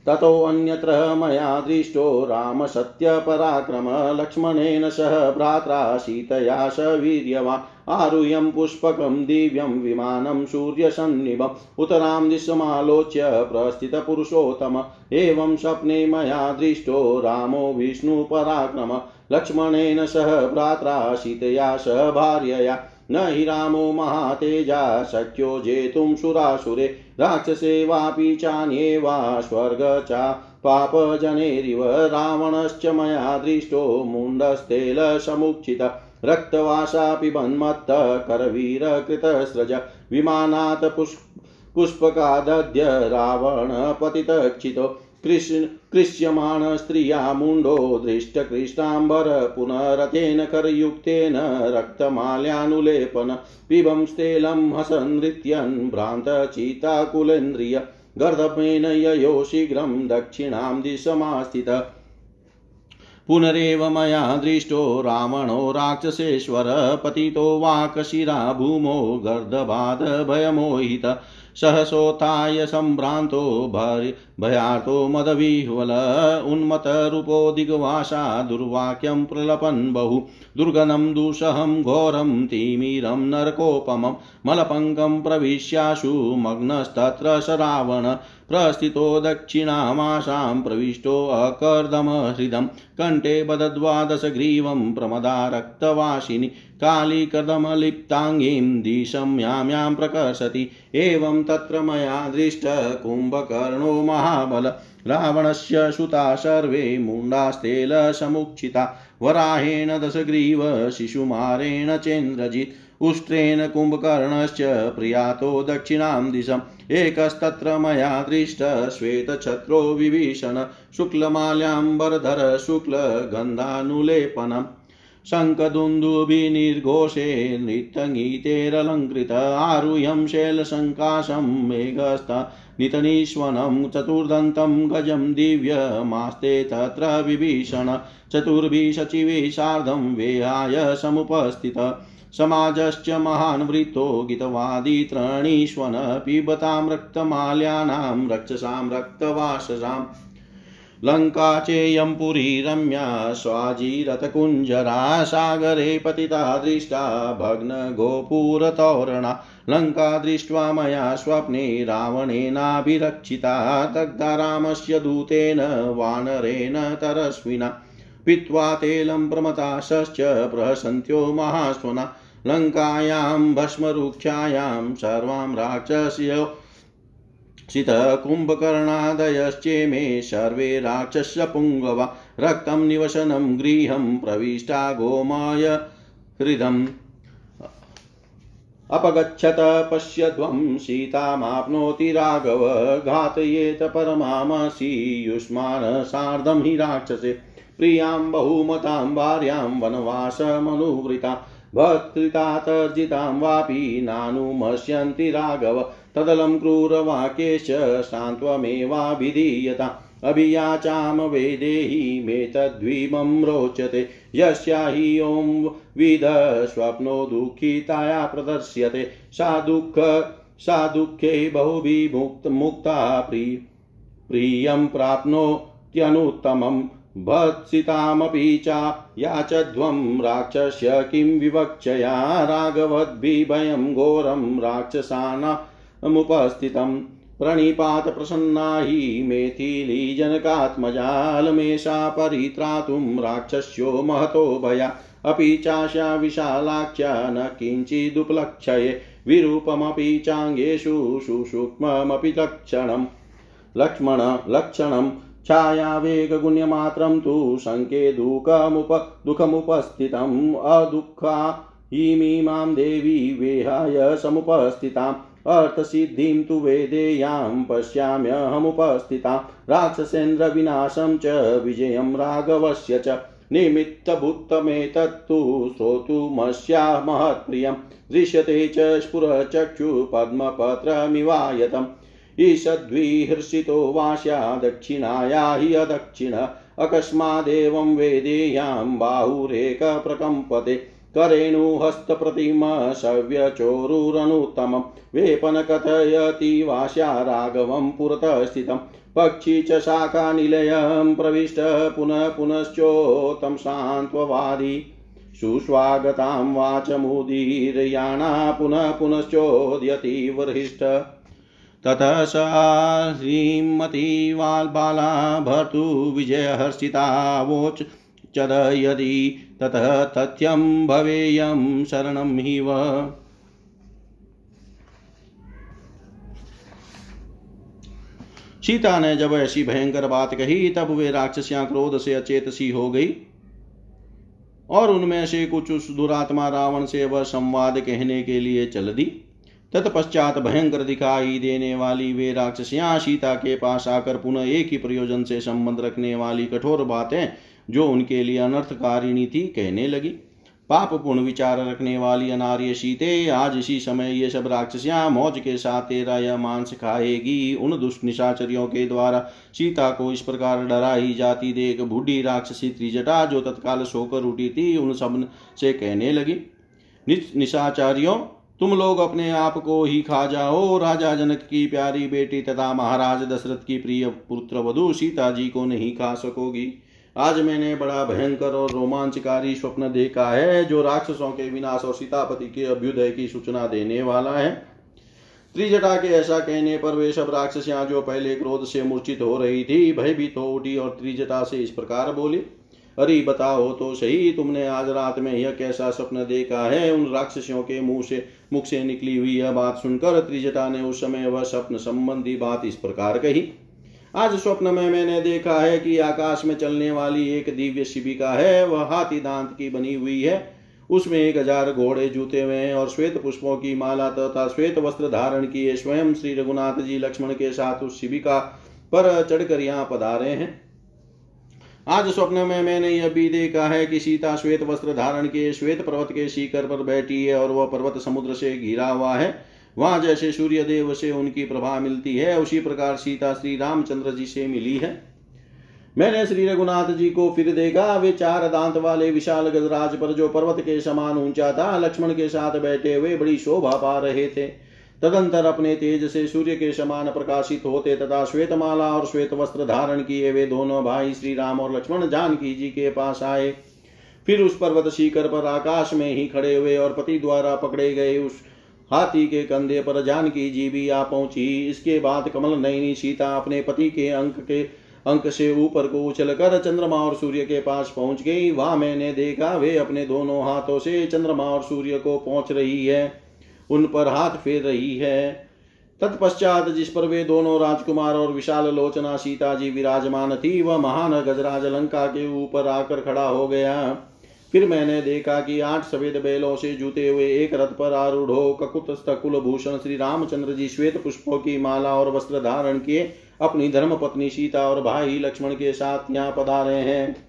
ततोऽन्यत्र मया दृष्टो रामसत्यपराक्रम। लक्ष्मणेन सह भ्रात्रा सीतया स वीर्यवान्। आरुह्यं पुष्पकं, दिव्यं विमानं, सूर्यसन्निभम्। उतरां दिशमालोच्य प्रस्थितपुरुषोत्तम एवं स्वप्ने मया दृष्टो रामो विष्णुपराक्रम। लक्ष्मणेन सह भ्रात्रा सीतया सह भार्यया। न हि रामो महातेजा शक्यो जेतुं सुरासुरे। राक्षसे वापि चान्ये वा स्वर्ग चा पापजनेरिव। रावणश्च मया दृष्टो मुण्डस्तेलसमुक्षित रक्तवासापि बन्मत्त करवीरकृतस्रज विमानात् पुष्प पुष्पकादद्य रावणपतितक्षितो। कृष्यमाण स्त्रिया मुण्डो दृष्टकृष्णाम्बर पुनरतेन करयुक्तेन रक्तमाल्यानुलेपन पिबं स्तेलं हसनृत्यन् भ्रान्तचिताकुलेन्द्रिय गर्दभेन ययो शीघ्रं दक्षिणां दिशमास्थित। पुनरेव मया दृष्टो रावणो राक्षसेश्वर, पतितो वाकशिरा भूमो गर्दभाद भयमोहित सहसोत्थाय सम्भ्रान्तो भयार्तो मदविह्वल उन्मत्तरूपो दिग्वासा दुर्वाक्यं प्रलपन् बहु। दुर्गनं दुःसहं घोरं तिमिरं नरकोपमं मलपङ्कं प्रविश्याशु मग्नस्तत्र स रावण प्रस्थितो दक्षिणामाशां प्रविष्टोऽकर्दमहृदं कण्ठे बदद्वादशग्रीवं प्रमदा रक्तवासिनि। कालीकर्दमलिप्ताङ्गीं दिशं यां प्रकर्षति। एवं तत्र मया दृष्ट कुम्भकर्णो महाबल। रावणस्य सुता सर्वे मुण्डास्तेलसमुक्षिता वराहेण दशग्रीव शिशुमारेण चेन्द्रजित्। उष्ट्रेण कुम्भकर्णश्च प्रियातो दक्षिणां दिशम्। एकस्तत्र मया दृष्ट, श्वेतछत्रो विभीषण, शुक्लमाल्याम्बरधर, शुक्लगन्धानुलेपनम्। शङ्खदुन्दुभिनिर्घोषे नृत्यगीतेरलङ्कृत आरुह्यं शैलसङ्काशं मेघस्ता नितनीश्वनं चतुर्दन्तं गजं दिव्यमास्ते तत्र विभीषण, चतुर्भिः सचिवे सार्धं वेहाय समुपस्थित। समाजश्च महान् वृत्तो गीतवादी तृणीष्वन पिबतां रक्तमाल्यानां, रक्षसां रक्तवाससाम् लङ्का चेयं पुरी रम्या स्वाजीरथकुञ्जरा सागरे पतिता दृष्टा, भग्नगोपुरतोरणा। लङ्का दृष्ट्वा मया स्वप्ने रावणेनाभिरक्षिता दग्धा रामस्य दूतेन, वानरेण तरस्विना। पीत्वा तेलं प्रमताशश्च प्रहसन्त्यो महास्वना लङ्कायां भस्मरुक्षायां सर्वां राक्षस्यो। शितकुम्भकर्णादयश्चेमे सर्वे राक्षसपुङ्गवा रक्तं निवसनं गृहं प्रविष्टा गोमाय हृदम्। अपगच्छत पश्यध्वं सीतामाप्नोति राघव, घातयेत परमामसि युष्मान् सार्धं हि राक्षसे। प्रियाँ बहुमतां भार्यां वनवासमनुवृता। भत्कृतातर्जितां वापि नानुमस्यन्ति राघव। तदलं क्रूरवाक्येश सान्त्वमेवाभिधीयता अभियाचाम वेदेहि मे तद्वीमं रोचते। यस्या हि ॐ विद स्वप्नो दुःखिताया प्रदर्श्यते। सा दुःख सा दुःखे बहुभिमुक्ता प्रिय प्रियं प्राप्नोत्यनुत्तमम्। भत्सितामपि च याचध्वं राक्षस्य किं विवक्षया राघवद्भिभयं घोरं प्रसन्ना हि मेथिलीजनकात्मजालमेषा परित्रातुं राक्षस्यो महतो भया। अपि चाशा विशालाख्या न किञ्चिदुपलक्षये। विरूपमपि चाङ्गेषु सुसूक्ष्ममपि लक्षणम् लक्ष्मण लक्षणम् छायावेगगुण्यमात्रं तु शङ्के दुःखमुप, दुःखमुपस्थितम् अदुःखा। इमीमां देवी वेहाय समुपस्थिताम्। अर्थसिद्धिं तु वेदेयां पश्याम्यहमुपस्थिता। राक्षसेन्द्रविनाशं च विजयं राघवस्य च। निमित्तभूतमेतत्तु श्रोतुमस्याः महत्प्रियं दृश्यते च स्फुरचक्षु ईषद्विहर्षितो वास्या दक्षिणाया हि अदक्षिण। अकस्मादेवं वेदेयां बाहुरेकप्रकम्पते। करेणुहस्तप्रतिम शव्यचोरुरनुत्तमं वेपनकथयति वास्या राघवं पुरतः स्थितं पक्षी च शाखानिलयं प्रविष्ट। पुनः पुनश्चोत्तं सान्त्ववादी सुस्वागतां वाचमुदीरयाणा। पुनः पुनश्चोदयति वरिष्ठ ततः सा श्रीमतीवाल्बाला भर्तु विजयहर्षितावोच चद यदि ततः तथ्यं भवेयं शरणं हि सीता ने जब ऐसी भयंकर बात कही, तब वे राक्षसियाँ क्रोध से अचेत सी हो गई। और उनमें से कुछ उस दुरात्मा रावण से वह संवाद कहने के लिए चल दी। तत्पश्चात भयंकर दिखाई देने वाली वे राक्षसियाँ सीता के पास आकर पुनः एक ही प्रयोजन से संबंध रखने वाली कठोर बातें जो उनके लिए अनर्थकारिणी थी कहने लगी। पाप पूर्ण विचार रखने वाली अनार्य सीते आज इसी समय ये सब राक्षसियाँ मौज के साथ तेरा यह मांस खाएगी। उन दुष्ट निशाचरियों के द्वारा सीता को इस प्रकार डराई जाती देख बूढ़ी राक्षसी त्रिजटा जो तत्काल सोकर उठी थी, उन सबसे कहने लगी निशाचारियों तुम लोग अपने आप को ही खा जाओ, राजा जनक की प्यारी बेटी तथा महाराज दशरथ की प्रिय पुत्र वधु सीता जी को नहीं खा सकोगी। आज मैंने बड़ा भयंकर और रोमांचकारी स्वप्न देखा है, जो राक्षसों के विनाश और सीतापति के अभ्युदय की सूचना देने वाला है। त्रिजटा के ऐसा कहने पर वे सब राक्षसियाँ जो पहले क्रोध से मूर्छित हो रही थी, भयभीत हो उठी और त्रिजटा से इस प्रकार बोली अरे बताओ तो सही, तुमने आज रात में यह कैसा स्वप्न देखा है? उन राक्षसियों के मुँह से, मुख से निकली हुई यह बात सुनकर त्रिजटा ने उस समय वह स्वप्न संबंधी बात इस प्रकार कही। आज स्वप्न में मैंने देखा है कि आकाश में चलने वाली एक दिव्य शिविका है, वह हाथी दांत की बनी हुई है। उसमें एक हज़ार घोड़े जूते हुए हैं और श्वेत पुष्पों की माला तथा श्वेत वस्त्र धारण किए स्वयं श्री रघुनाथ जी लक्ष्मण के साथ उस शिविका पर चढ़कर यहाँ पधारे हैं। आज स्वप्न में मैंने यह भी देखा है कि सीता श्वेत वस्त्र धारण किए श्वेत पर्वत के शिखर पर बैठी है और वह पर्वत समुद्र से घिरा हुआ है। वहाँ जैसे सूर्य देव से उनकी प्रभा मिलती है, उसी प्रकार सीता श्री रामचंद्र जी से मिली है। मैंने श्री रघुनाथ जी को फिर देखा, वे चार दांत वाले विशाल गजराज पर जो पर्वत के समान ऊँचा था, लक्ष्मण के साथ बैठे हुए बड़ी शोभा पा रहे थे। तदंतर अपने तेज से सूर्य के समान प्रकाशित होते तथा श्वेत माला और श्वेत वस्त्र धारण किए वे दोनों भाई श्री राम और लक्ष्मण जानकी जी के पास आए। फिर उस पर्वत शिखर पर आकाश में ही खड़े हुए और पति द्वारा पकड़े गए उस हाथी के कंधे पर जानकी जी भी आ पहुँची। इसके बाद कमल नयनी सीता अपने पति के अंक के अंक से ऊपर को उछल कर चंद्रमा और सूर्य के पास पहुँच गई। वहाँ मैंने देखा, वे अपने दोनों हाथों से चंद्रमा और सूर्य को पहुँच रही है। उन पर हाथ फेर रही है। तत्पश्चात जिस पर वे दोनों राजकुमार और विशाल लोचना सीता जी विराजमान थी, वह महान गजराज लंका के ऊपर आकर खड़ा हो गया। फिर मैंने देखा कि आठ सफ़ेद बैलों से जुते हुए एक रथ पर आरूढ़ ककुत स्तकुल भूषण श्री रामचंद्र जी श्वेत पुष्पों की माला और वस्त्र धारण किए, अपनी धर्म पत्नी सीता और भाई लक्ष्मण के साथ यहाँ पधारे हैं।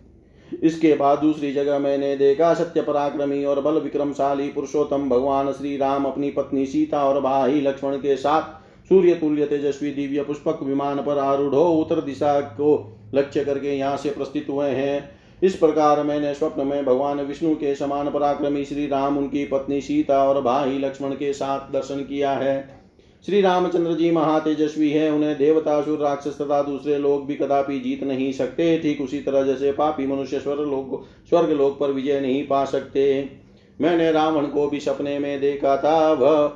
इसके बाद दूसरी जगह मैंने देखा सत्य पराक्रमी और बल विक्रमशाली पुरुषोत्तम भगवान श्री राम अपनी पत्नी सीता और भाई लक्ष्मण के साथ सूर्य तुल्य तेजस्वी दिव्य पुष्पक विमान पर आरूढ़ उत्तर दिशा को लक्ष्य करके यहाँ से प्रस्थित हुए हैं। इस प्रकार मैंने स्वप्न में भगवान विष्णु के समान पराक्रमी श्री राम उनकी पत्नी सीता और भाई लक्ष्मण के साथ दर्शन किया है। श्री रामचंद्र जी महातेजस्वी है, उन्हें देवता सुर राक्षस तथा दूसरे लोग भी कदापि जीत नहीं सकते। ठीक उसी तरह जैसे पापी मनुष्य स्वर्ग लोग, स्वर्ग लोक पर विजय नहीं पा सकते। मैंने रावण को भी सपने में देखा था, वह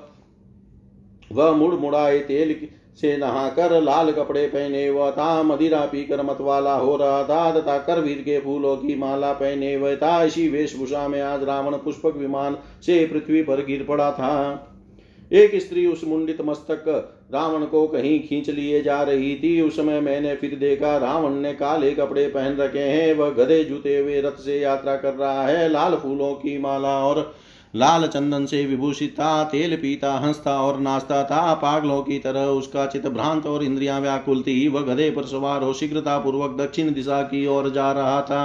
वह मुड़ मुड़ाए तेल से नहाकर लाल कपड़े पहने हुआ था मदिरा पीकर मतवाला हो रहा था, तथा करवीर के फूलों की माला पहने हुए था इसी वेशभूषा में आज रावण पुष्पक विमान से पृथ्वी पर गिर पड़ा था। एक स्त्री उस मुंडित मस्तक रावण को कहीं खींच लिए जा रही थी। उस समय मैंने फिर देखा, रावण ने काले कपड़े पहन रखे हैं, वह गधे जुते हुए रथ से यात्रा कर रहा है, लाल फूलों की माला और लाल चंदन से विभूषित था, तेल पीता, हंसता और नाचता था। पागलों की तरह उसका चित भ्रांत और इंद्रिया व्याकुल थी। वह गधे पर सवार हो शीघ्रता पूर्वक दक्षिण दिशा की ओर जा रहा था।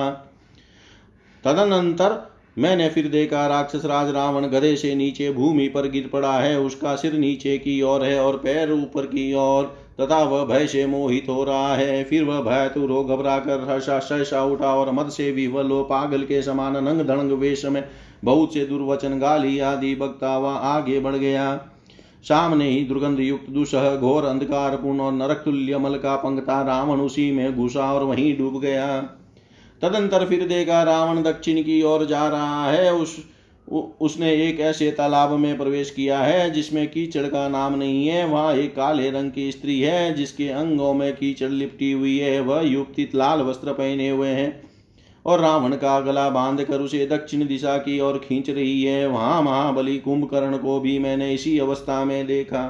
तदनंतर मैंने फिर देखा राक्षस राज रावण गधे से नीचे भूमि पर गिर पड़ा है, उसका सिर नीचे की ओर है और पैर ऊपर की ओर, तथा वह भय से मोहित हो रहा है। फिर वह भय तू रो घबरा कर हर्षा सहसा उठा और मद से भी वह लो पागल के समान नंग धड़ंग वेश में बहुत से दुर्वचन गाली आदि बकता हुआ आगे बढ़ गया। सामने ही दुर्गंध युक्त दुसह घोर अंधकार पूर्ण और नरक तुल्य मल का पंक्ता रावण उसी में घुसा और वहीं डूब गया। तदंतर फिर देखा रावण दक्षिण की ओर जा रहा है। उस उसने एक ऐसे तालाब में प्रवेश किया है, जिसमें कीचड़ का नाम नहीं है। वहाँ एक काले रंग की स्त्री है, जिसके अंगों में कीचड़ लिपटी हुई है। वह युक्ति लाल वस्त्र पहने हुए हैं और रावण का गला बाँध कर उसे दक्षिण दिशा की ओर खींच रही है। वहाँ महाबली कुंभकर्ण को भी मैंने इसी अवस्था में देखा।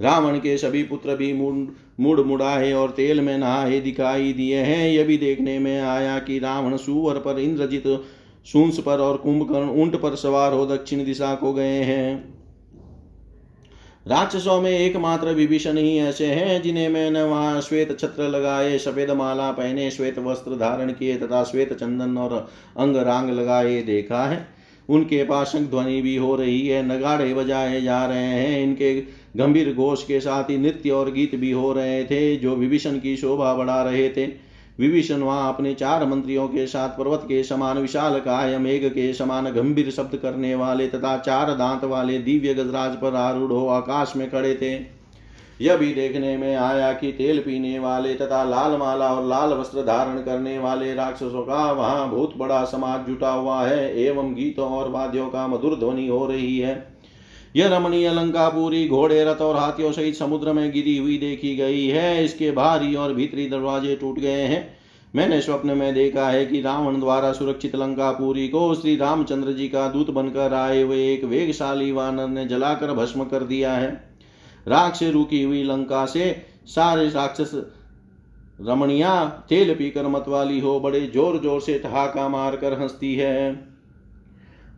रावण के सभी पुत्र भी मुड़ मुड़ाए और तेल में नहाए दिखाई दिए हैं। यह भी देखने में आया कि रावण सुवर पर इंद्रजित सूंस पर और कुंभकर्ण ऊँट पर सवार हो दक्षिण दिशा को गए हैं। राक्षसों में एकमात्र विभीषण ही ऐसे हैं, जिन्हें मैंने वहाँ श्वेत छत्र लगाए, सफ़ेद माला पहने, श्वेत वस्त्र धारण किए तथा श्वेत चंदन और अंग रांग लगाए देखा है। उनके पास ध्वनि भी हो रही है, नगाड़े बजाए जा रहे हैं। इनके गंभीर घोष के साथ ही नृत्य और गीत भी हो रहे थे, जो विभीषण की शोभा बढ़ा रहे थे। विभीषण वहाँ अपने चार मंत्रियों के साथ पर्वत के समान विशाल काय मेघ के समान गंभीर शब्द करने वाले तथा चार दांत वाले दिव्य गजराज पर आरूढ़ आकाश में खड़े थे। यह भी देखने में आया कि तेल पीने वाले तथा लाल माला और लाल वस्त्र धारण करने वाले राक्षसों का वहाँ बहुत बड़ा समाज जुटा हुआ है, एवं गीतों और वाद्यों का मधुर ध्वनि हो रही है। यह रमणीय लंका पूरी घोड़े रथ और हाथियों सहित समुद्र में गिरी हुई देखी गई है। इसके बाहरी और भीतरी दरवाजे टूट गए हैं। मैंने स्वप्न में देखा है कि रावण द्वारा सुरक्षित लंकापुरी को श्री रामचंद्र जी का दूत बनकर आए हुए एक वेगशाली वानर ने जलाकर भस्म कर दिया है। से रुकी हुई लंका से सारे राक्षस रमणिया तेल पीकर मत वाली हो बड़े ज़ोर ज़ोर से ठहाका मारकर हंसती है।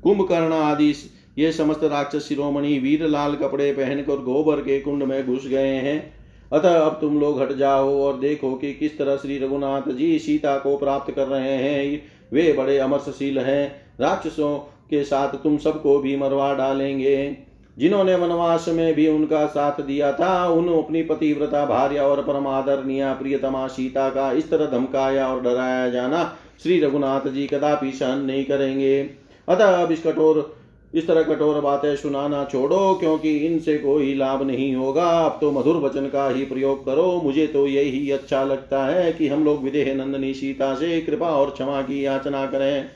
कुंभकर्ण आदि ये समस्त राक्षस शिरोमणि वीर लाल कपड़े पहनकर गोबर के कुंड में घुस गए हैं। अतः अब तुम लोग हट जाओ और देखो कि किस तरह श्री रघुनाथ जी सीता को प्राप्त कर रहे हैं। वे बड़े अमरशील हैं। राक्षसों के साथ तुम सबको भी मरवा डालेंगे। जिन्होंने वनवास में भी उनका साथ दिया था उन अपनी पतिव्रता, भार्य और परमादरणीय प्रियतमा सीता का इस तरह धमकाया और डराया जाना श्री रघुनाथ जी कदापि सहन नहीं करेंगे। अतः अब इस कठोर इस तरह कठोर बातें सुनाना छोड़ो, क्योंकि इनसे कोई लाभ नहीं होगा। आप तो मधुर वचन का ही प्रयोग करो। मुझे तो यही अच्छा लगता है कि हम लोग विदेह नंदनी सीता से कृपा और क्षमा की याचना करें।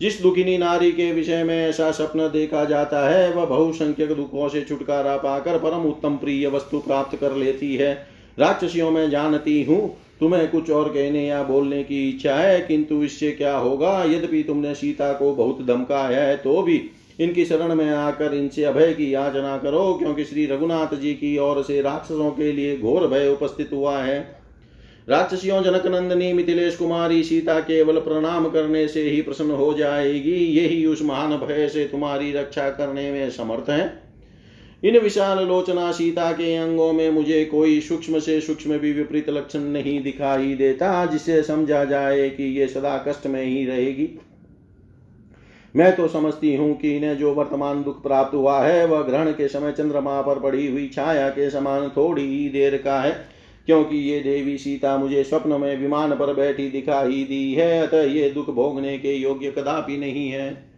जिस दुखिनी नारी के विषय में ऐसा स्वप्न देखा जाता है, वह बहुसंख्यक दुखों से छुटकारा पाकर परम उत्तम प्रिय वस्तु प्राप्त कर लेती है। राक्षसियों में जानती हूँ, तुम्हें कुछ और कहने या बोलने की इच्छा है, किंतु इससे क्या होगा? यद्यपि तुमने सीता को बहुत धमकाया है तो भी इनकी शरण में आकर इनसे अभय की याचना करो, क्योंकि श्री रघुनाथ जी की ओर से राक्षसों के लिए घोर भय उपस्थित हुआ है। राक्षसियों जनक नंदनी, मिथिलेश कुमारी, सीता केवल प्रणाम करने से ही प्रसन्न हो जाएगी। यही उस महान भय से तुम्हारी रक्षा करने में समर्थ है। इन विशाल लोचना सीता के अंगों में मुझे कोई सूक्ष्म से सूक्ष्म भी विपरीत लक्षण नहीं दिखाई देता जिसे समझा जाए कि ये सदा कष्ट में ही रहेगी। मैं तो समझती हूँ कि इन्हें जो वर्तमान दुख प्राप्त हुआ है, वह ग्रहण के समय चंद्रमा पर पड़ी हुई छाया के समान थोड़ी ही देर का है, क्योंकि ये देवी सीता मुझे स्वप्न में विमान पर बैठी दिखाई दी है, अतः ये दुख भोगने के योग्य कदापि नहीं है।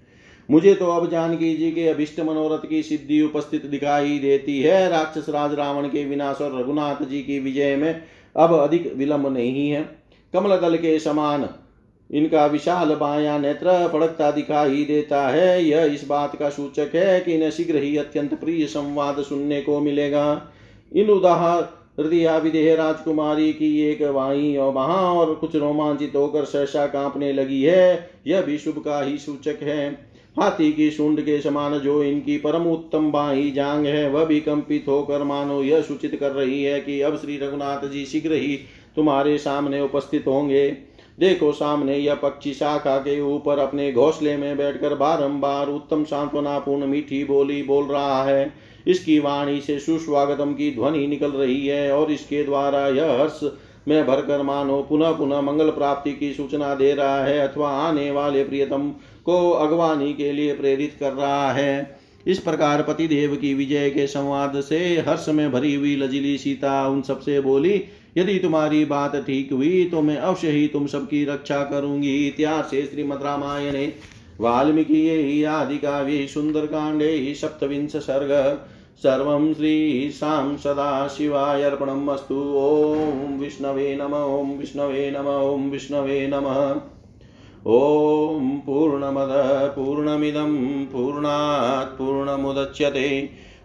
मुझे तो अब जानकी जी के अभिष्ट मनोरथ की सिद्धि उपस्थित दिखाई देती है, राक्षस राज रावण के विनाश और रघुनाथ जी की विजय में अब अधिक विलंब नहीं है। कमल दल के समान इनका विशाल बाया नेत्र फड़कता दिखाई देता है। यह इस बात का सूचक है कि इन्हें शीघ्र ही अत्यंत प्रिय संवाद सुनने को मिलेगा। इन उदाहरण विदेह राजकुमारी की एक वाही और वहाँ और कुछ रोमांचित होकर सहसा कांपने लगी है। यह भी शुभ का ही सूचक है। हाथी की सूंड के समान जो इनकी परम उत्तम बाही जांग है, वह भी कंपित होकर मानो यह सूचित कर रही है कि अब श्री रघुनाथ जी शीघ्र ही तुम्हारे सामने उपस्थित होंगे। देखो सामने यह पक्षी शाखा के ऊपर अपने घोंसले में बैठकर बारंबार उत्तम सांत्वनापूर्ण मीठी बोली बोल रहा है। इसकी वाणी से सुस्वागतम की ध्वनि निकल रही है और इसके द्वारा यह हर्ष में भरकर मानो पुनः पुनः मंगल प्राप्ति की सूचना दे रहा है अथवा आने वाले प्रियतम को अगवानी के लिए प्रेरित कर रहा है। इस प्रकार पतिदेव की विजय के संवाद से हर्ष में भरी हुई लजिली सीता उन सबसे बोली यदि तुम्हारी बात ठीक हुई तो मैं अवश्य ही तुम सबकी रक्षा करूँगी। इतिहास श्रीमद रामायणे, वाल्मीकि आदि काव्ये सुन्दरकाण्डे सप्तविंश सर्ग। सर्वं श्रीशां सदाशिवाय अर्पणम् अस्तु ॐ विष्णवे नम, ॐ विष्णवे नम, ॐ विष्णवे नमः। ॐ पूर्णमद, पूर्णमिदं, पूर्णात् पूर्णमुदच्यते।